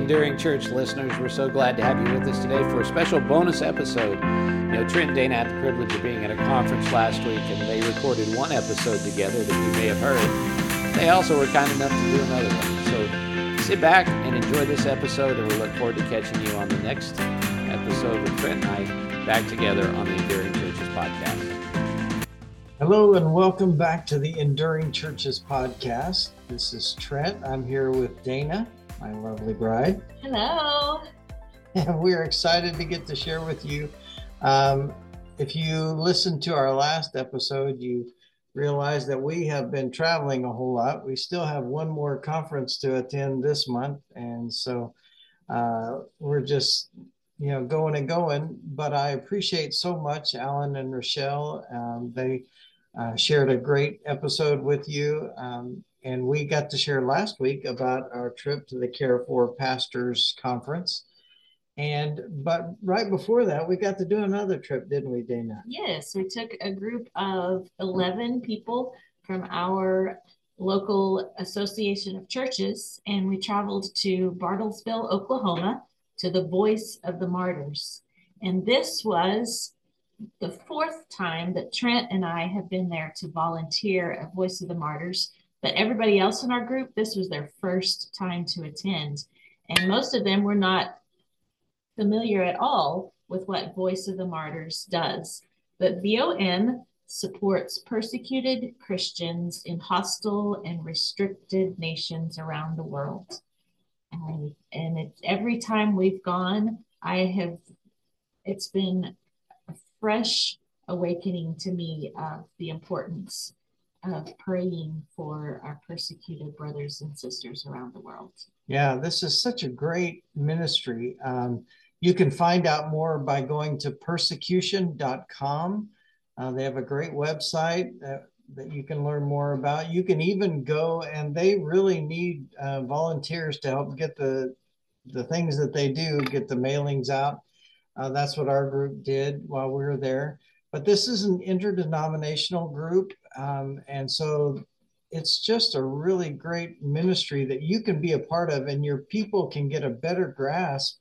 Enduring Church listeners. We're so glad to have you with us today for a special bonus episode. You know, Trent and Dana had the privilege of being at a conference last week, and they recorded one episode together that you may have heard. They also were kind enough to do another one. So sit back and enjoy this episode, and we look forward to catching you on the next episode with Trent and I back together on the Enduring Churches podcast. Hello, and welcome back to the Enduring Churches podcast. This is Trent. I'm here with Dana my lovely bride. Hello. And we're excited to get to share with you. Um, if you listened to our last episode, you realize that we have been traveling a whole lot. We still have one more conference to attend this month. And so uh, we're just, you know, going and going. But I appreciate so much Alan and Rochelle. Um, they uh, shared a great episode with you. Um, and we got to share last week about our trip to the Care for Pastors conference. And but right before that, we got to do another trip, didn't we, Dana? Yes, we took a group of 11 people from our local association of churches, and we traveled to Bartlesville, Oklahoma, to the Voice of the Martyrs. And this was the fourth time that Trent and I have been there to volunteer at Voice of the Martyrs. But everybody else in our group, this was their first time to attend. And most of them were not familiar at all with what Voice of the Martyrs does. But VOM supports persecuted Christians in hostile and restricted nations around the world. And, it, every time we've gone, I have, it's been a fresh awakening to me of the importance of praying for our persecuted brothers and sisters around the world. Yeah, this is such a great ministry. Um, you can find out more by going to persecution.com. Uh, they have a great website that, that you can learn more about. You can even go, and they really need uh, volunteers to help get the the things that they do, get the mailings out. Uh, that's what our group did while we were there. But this is an interdenominational group. Um, and so it's just a really great ministry that you can be a part of, and your people can get a better grasp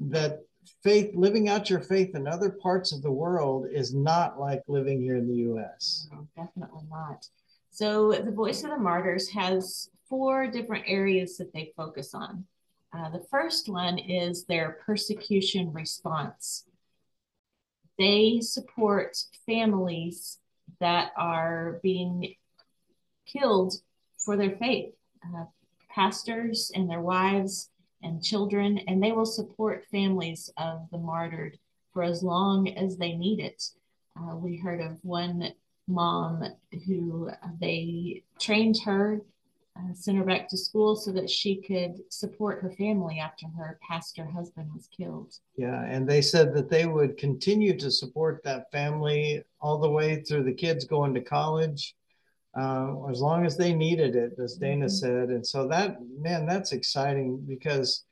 that faith, living out your faith in other parts of the world, is not like living here in the US. No, definitely not. So, the Voice of the Martyrs has four different areas that they focus on. Uh, the first one is their persecution response. They support families that are being killed for their faith, uh, pastors and their wives and children, and they will support families of the martyred for as long as they need it. Uh, we heard of one mom who they trained her uh, sent her back to school so that she could support her family after her pastor husband was killed. Yeah, and they said that they would continue to support that family all the way through the kids going to college, uh, as long as they needed it, as Dana mm-hmm. said. And so that man, that's exciting because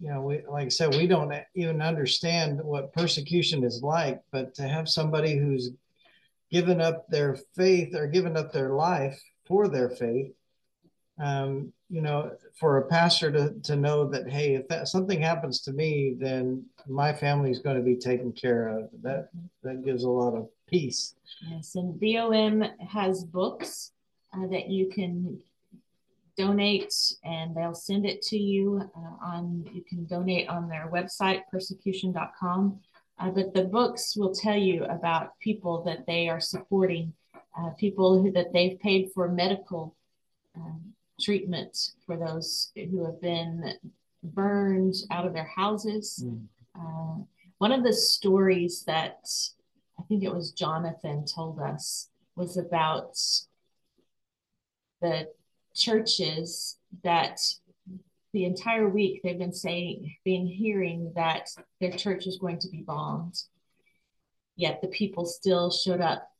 you know, we like I said, we don't even understand what persecution is like, but to have somebody who's given up their faith or given up their life for their faith um, you know, for a pastor to, to know that, hey, if that something happens to me, then my family is going to be taken care of. That that gives a lot of peace. Yes, and VOM has books uh, that you can donate, and they'll send it to you uh, on. You can donate on their website, persecution.com. Uh, but the books will tell you about people that they are supporting, uh, people who, that they've paid for medical um, treatment for those who have been burned out of their houses. Mm. Uh, one of the stories that I think it was Jonathan told us was about the churches that the entire week they've been saying, been hearing that their church is going to be bombed. Yet the people still showed up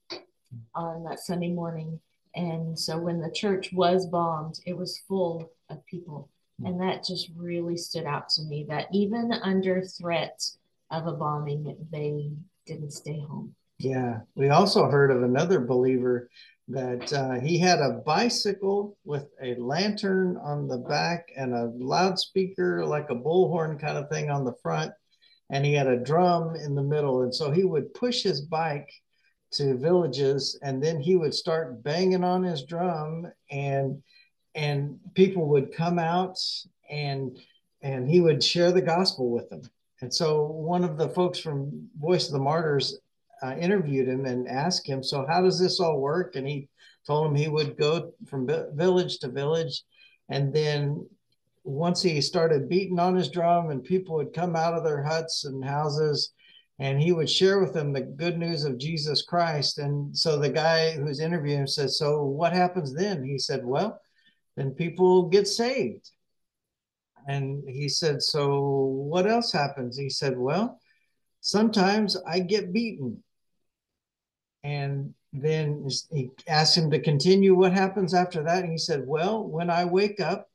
on that Sunday morning and so when the church was bombed, it was full of people. Hmm. And that just really stood out to me that even under threat of a bombing, they didn't stay home. Yeah. We also heard of another believer that uh, he had a bicycle with a lantern on the back and a loudspeaker, like a bullhorn kind of thing on the front. And he had a drum in the middle. And so he would push his bike to villages and then he would start banging on his drum and and people would come out and and he would share the gospel with them and so one of the folks from voice of the martyrs uh, interviewed him and asked him, So, how does this all work? And he told him he would go from village to village. And then once he started beating on his drum, and people would come out of their huts and houses, and he would share with them the good news of Jesus Christ. And so the guy who's interviewing him said, So, what happens then? He said, Well, then people get saved. And he said, So, what else happens? He said, Well, sometimes I get beaten. And then he asked him to continue. What happens after that? And he said, Well, when I wake up,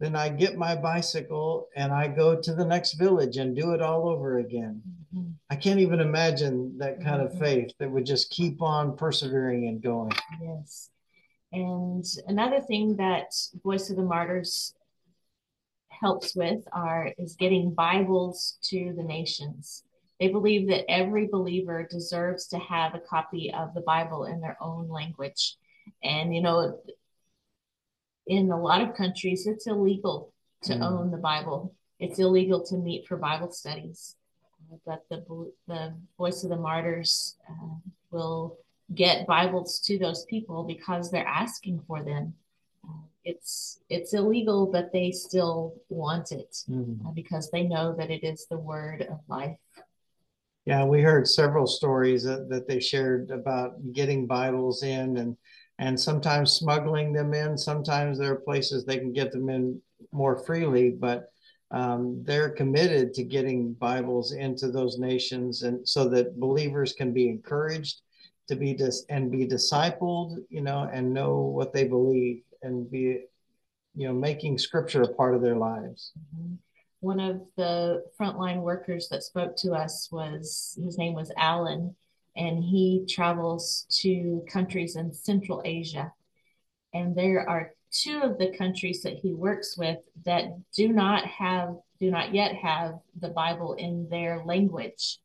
then I get my bicycle and I go to the next village and do it all over again. Mm-hmm. I can't even imagine that kind mm-hmm. of faith that would just keep on persevering and going. Yes. And another thing that Voice of the Martyrs helps with are is getting Bibles to the nations. They believe that every believer deserves to have a copy of the Bible in their own language. And, you know, in a lot of countries, it's illegal to mm. own the Bible, it's illegal to meet for Bible studies. But the, the Voice of the Martyrs uh, will get Bibles to those people because they're asking for them. Uh, it's it's illegal, but they still want it mm. uh, because they know that it is the word of life. Yeah, we heard several stories that, that they shared about getting Bibles in and and sometimes smuggling them in. Sometimes there are places they can get them in more freely, but um, they're committed to getting Bibles into those nations, and so that believers can be encouraged to be dis- and be discipled, you know, and know what they believe and be, you know, making Scripture a part of their lives. Mm-hmm one of the frontline workers that spoke to us was his name was Allen, and he travels to countries in Central Asia. And there are two of the countries that he works with that do not have do not yet have the Bible in their language.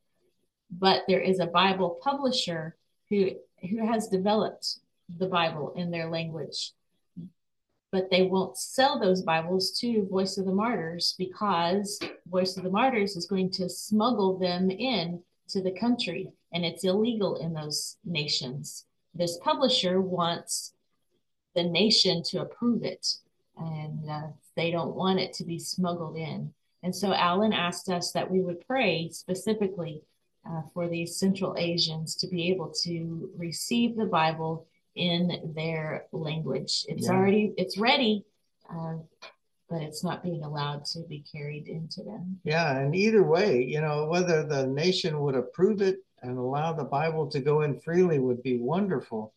But there is a Bible publisher who who has developed the Bible in their language but they won't sell those Bibles to Voice of the Martyrs because Voice of the Martyrs is going to smuggle them in to the country, and it's illegal in those nations. This publisher wants the nation to approve it, and uh, they don't want it to be smuggled in. And so Allen asked us that we would pray specifically uh, for these Central Asians to be able to receive the Bible in their language. It's yeah. already it's ready, uh, but it's not being allowed to be carried into them. Yeah, and either way, you know, whether the nation would approve it and allow the Bible to go in freely would be wonderful.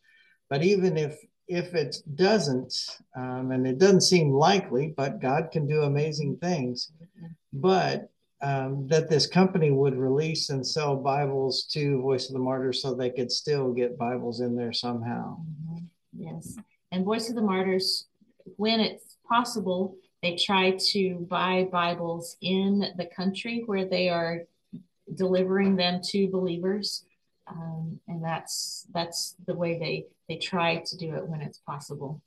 But even if if it doesn't, um, and it doesn't seem likely, but God can do amazing things. But um, that this company would release and sell Bibles to Voice of the Martyrs so they could still get Bibles in there somehow. Mm-hmm. Yes. And Voice of the Martyrs, when it's possible, they try to buy Bibles in the country where they are delivering them to believers. Um, and that's that's the way they they try to do it when it's possible.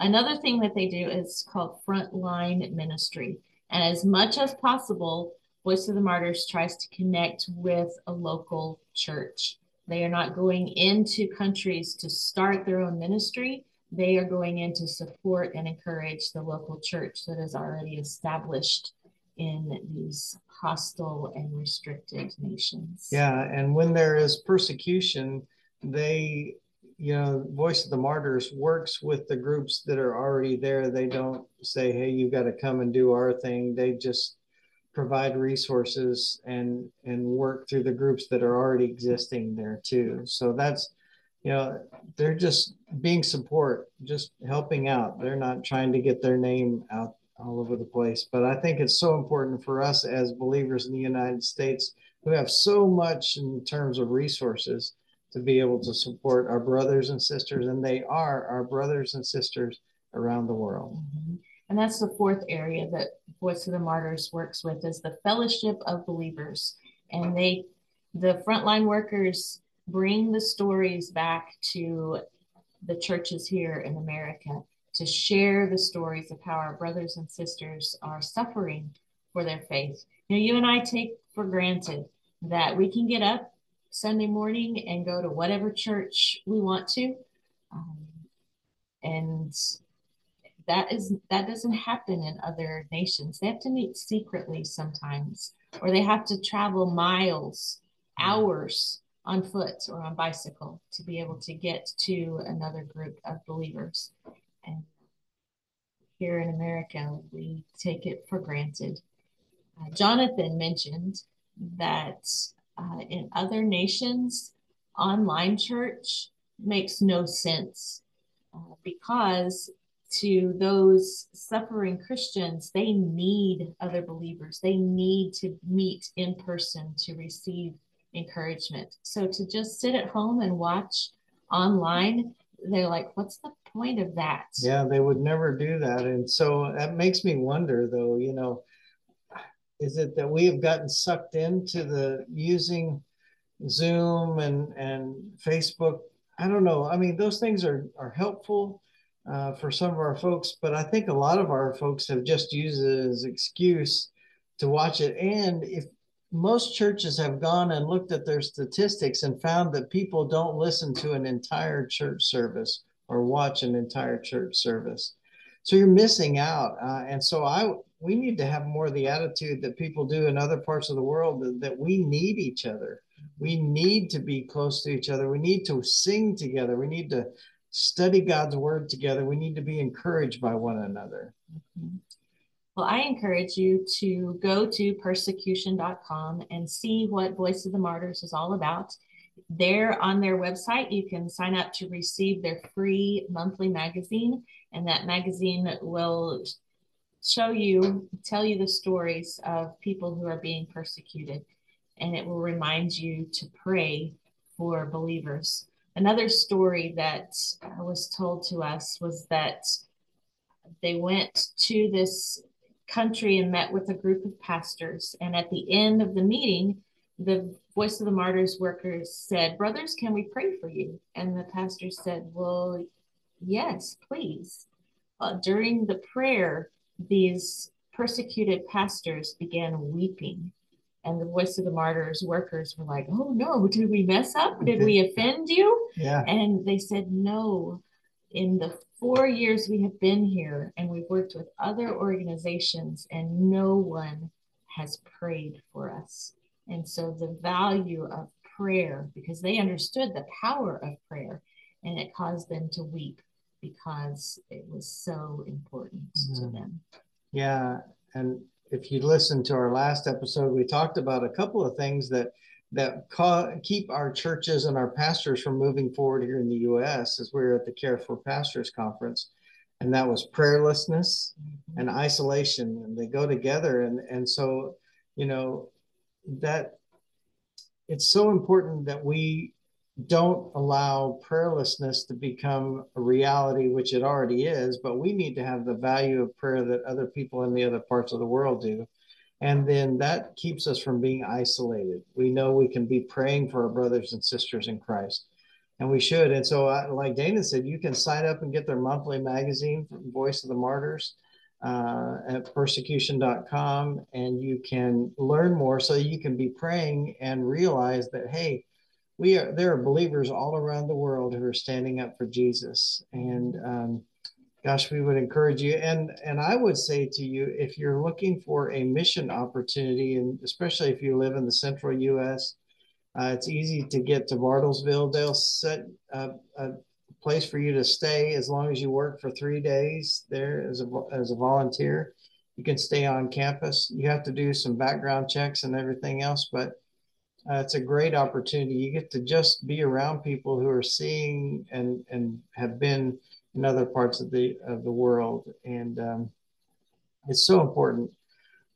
Another thing that they do is called frontline ministry. And as much as possible, Voice of the Martyrs tries to connect with a local church. They are not going into countries to start their own ministry. They are going in to support and encourage the local church that is already established in these hostile and restricted nations. Yeah, and when there is persecution, they, you know, Voice of the Martyrs works with the groups that are already there. They don't say, hey, you've got to come and do our thing. They just provide resources and and work through the groups that are already existing there too so that's you know they're just being support just helping out they're not trying to get their name out all over the place but i think it's so important for us as believers in the united states who have so much in terms of resources to be able to support our brothers and sisters, and they are our brothers and sisters around the world. Mm-hmm. And that's the fourth area that Voice of the Martyrs works with is the fellowship of believers. And they, the frontline workers, bring the stories back to the churches here in America to share the stories of how our brothers and sisters are suffering for their faith. You know, you and I take for granted that we can get up Sunday morning and go to whatever church we want to. Um, and that is that doesn't happen in other nations. They have to meet secretly sometimes, or they have to travel miles, hours on foot or on bicycle to be able to get to another group of believers. And here in America, we take it for granted. Uh, Jonathan mentioned that uh, in other nations, online church makes no sense uh, because to those suffering Christians, they need other believers. They need to meet in person to receive encouragement. So to just sit at home and watch online, they're like, what's the point of that? Yeah, they would never do that. And so that makes me wonder, though, you know, is it that we have gotten sucked into the using Zoom and, and Facebook? I don't know. I mean, those things are, are helpful uh, for some of our folks, but I think a lot of our folks have just used it as excuse to watch it. And if most churches have gone and looked at their statistics and found that people don't listen to an entire church service or watch an entire church service. So you're missing out. Uh, and so I we need to have more of the attitude that people do in other parts of the world that, that we need each other. We need to be close to each other. We need to sing together. We need to study God's word together. We need to be encouraged by one another. Mm-hmm. Well, I encourage you to go to persecution.com and see what Voice of the Martyrs is all about. There on their website, you can sign up to receive their free monthly magazine, and that magazine will show you, tell you the stories of people who are being persecuted, and it will remind you to pray for believers. Another story that was told to us was that they went to this country and met with a group of pastors. And at the end of the meeting, the Voice of the Martyrs workers said, Brothers, can we pray for you? And the pastor said, Well, yes, please. Uh, during the prayer, these persecuted pastors began weeping. And the Voice of the Martyrs workers were like, Oh no, did we mess up? Did we offend you? Yeah. And they said, No. In the four years we have been here and we've worked with other organizations and no one has prayed for us. And so the value of prayer, because they understood the power of prayer and it caused them to weep because it was so important mm. to them. Yeah. And if you listen to our last episode, we talked about a couple of things that that ca- keep our churches and our pastors from moving forward here in the U.S. as we are at the Care for Pastors conference, and that was prayerlessness mm-hmm. and isolation, and they go together. And and so, you know, that it's so important that we don't allow prayerlessness to become a reality, which it already is. But we need to have the value of prayer that other people in the other parts of the world do and then that keeps us from being isolated. We know we can be praying for our brothers and sisters in Christ, and we should. And so, uh, like Dana said, you can sign up and get their monthly magazine, Voice of the Martyrs, uh, at persecution.com, and you can learn more so you can be praying and realize that, hey, we are there are believers all around the world who are standing up for Jesus. And um, gosh, we would encourage you. And and I would say to you, if you're looking for a mission opportunity, and especially if you live in the central U.S., uh, it's easy to get to Bartlesville. They'll set a, a, place for you to stay as long as you work for three days there as a as a volunteer. You can stay on campus. You have to do some background checks and everything else, but uh, it's a great opportunity. You get to just be around people who are seeing and and have been in other parts of the of the world, and um, it's so important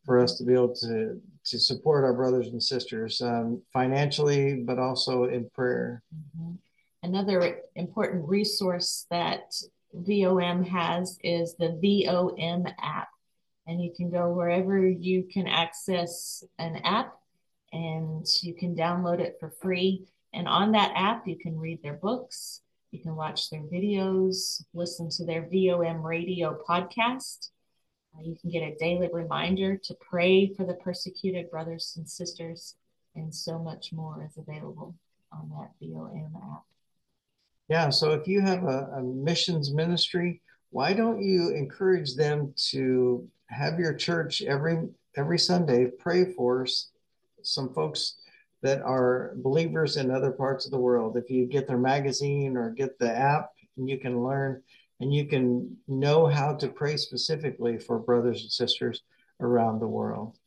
for us to be able to to support our brothers and sisters um, financially, but also in prayer. Mm-hmm. Another important resource that VOM has is the VOM app. And you can go wherever you can access an app and you can download it for free. And on that app, you can read their books, you can watch their videos, listen to their VOM radio podcast. Uh, you can get a daily reminder to pray for the persecuted brothers and sisters, and so much more is available on that VOM app. Yeah, so if you have a, a missions ministry, why don't you encourage them to have your church every every Sunday pray for some folks that are believers in other parts of the world. If you get their magazine or get the app, and you can learn and you can know how to pray specifically for brothers and sisters around the world.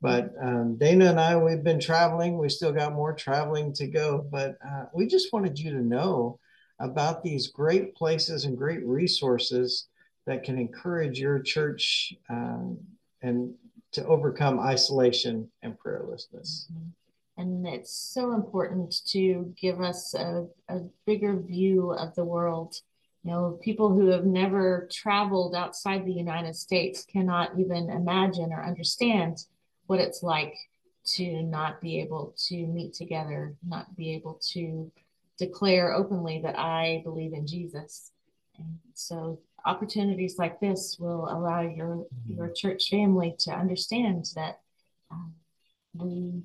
But um, Dana and I, we've been traveling. We still got more traveling to go, but uh, we just wanted you to know about these great places and great resources that can encourage your church um, and to overcome isolation and prayerlessness. Mm-hmm. And it's so important to give us a, a bigger view of the world. You know, people who have never traveled outside the United States cannot even imagine or understand what it's like to not be able to meet together, not be able to declare openly that I believe in Jesus. And so opportunities like this will allow your your mm-hmm. church family to understand that um, we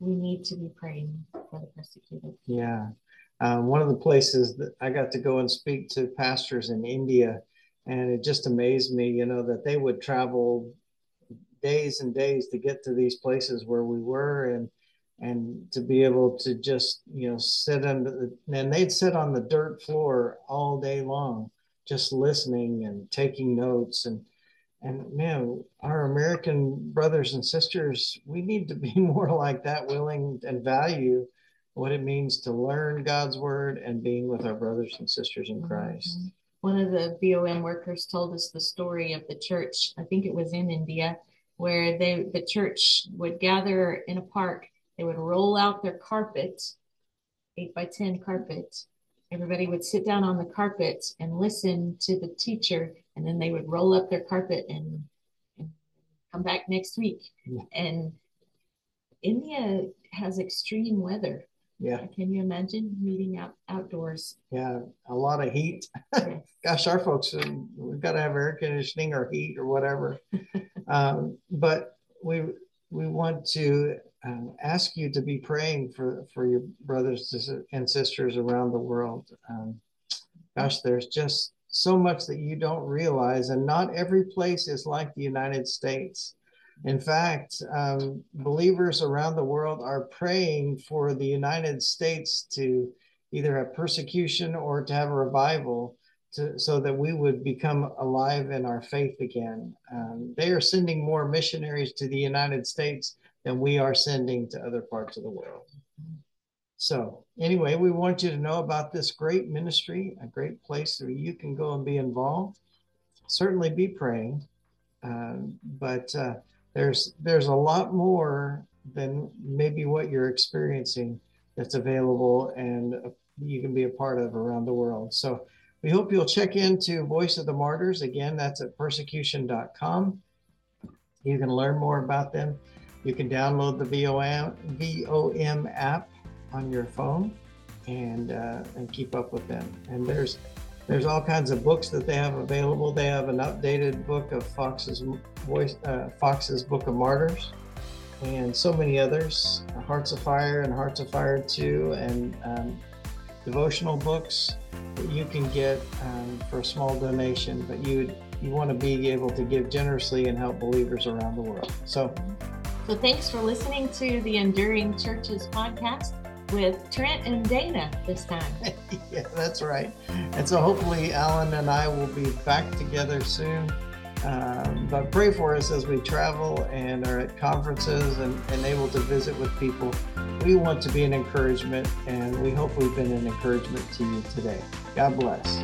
we need to be praying for the persecuted. Yeah. Um, one of the places that I got to go and speak to pastors in India, and it just amazed me, you know, that they would travel days and days to get to these places where we were, and and to be able to just you know sit under the and they'd sit on the dirt floor all day long just listening and taking notes and and man our american brothers and sisters we need to be more like that willing and value what it means to learn god's word and being with our brothers and sisters in mm-hmm. christ one of the VOM workers told us the story of the church i think it was in india where they the church would gather in a park they would roll out their carpet, eight by 10 carpet. Everybody would sit down on the carpet and listen to the teacher, and then they would roll up their carpet and, and come back next week. Yeah. And India has extreme weather. Yeah. Can you imagine meeting out outdoors? Yeah, a lot of heat. Gosh, our folks, we've got to have air conditioning or heat or whatever. um, but we we want to um, ask you to be praying for for your brothers and sisters around the world. Um, gosh, there's just so much that you don't realize, and not every place is like the United States. In fact, um, believers around the world are praying for the United States to either have persecution or to have a revival. To, so that we would become alive in our faith again. Um, they are sending more missionaries to the United States than we are sending to other parts of the world. So, anyway, we want you to know about this great ministry, a great place where you can go and be involved. Certainly be praying, uh, but uh, there's there's a lot more than maybe what you're experiencing that's available and you can be a part of around the world. So, we hope you'll check into Voice of the Martyrs. Again, that's at persecution.com. You can learn more about them. You can download the VOM, VOM app on your phone and uh, and keep up with them. And there's there's all kinds of books that they have available. They have an updated book of Fox's voice, uh, Foxe's Book of Martyrs, and so many others. Hearts of Fire and Hearts of Fire 2, and um, devotional books that you can get um, for a small donation. But you you want to be able to give generously and help believers around the world. So so thanks for listening to the Enduring Churches podcast with Trent and Dana this time. yeah, that's right. And so hopefully Alan and I will be back together soon. Um, but pray for us as we travel and are at conferences and, and able to visit with people. We want to be an encouragement, and we hope we've been an encouragement to you today. God bless.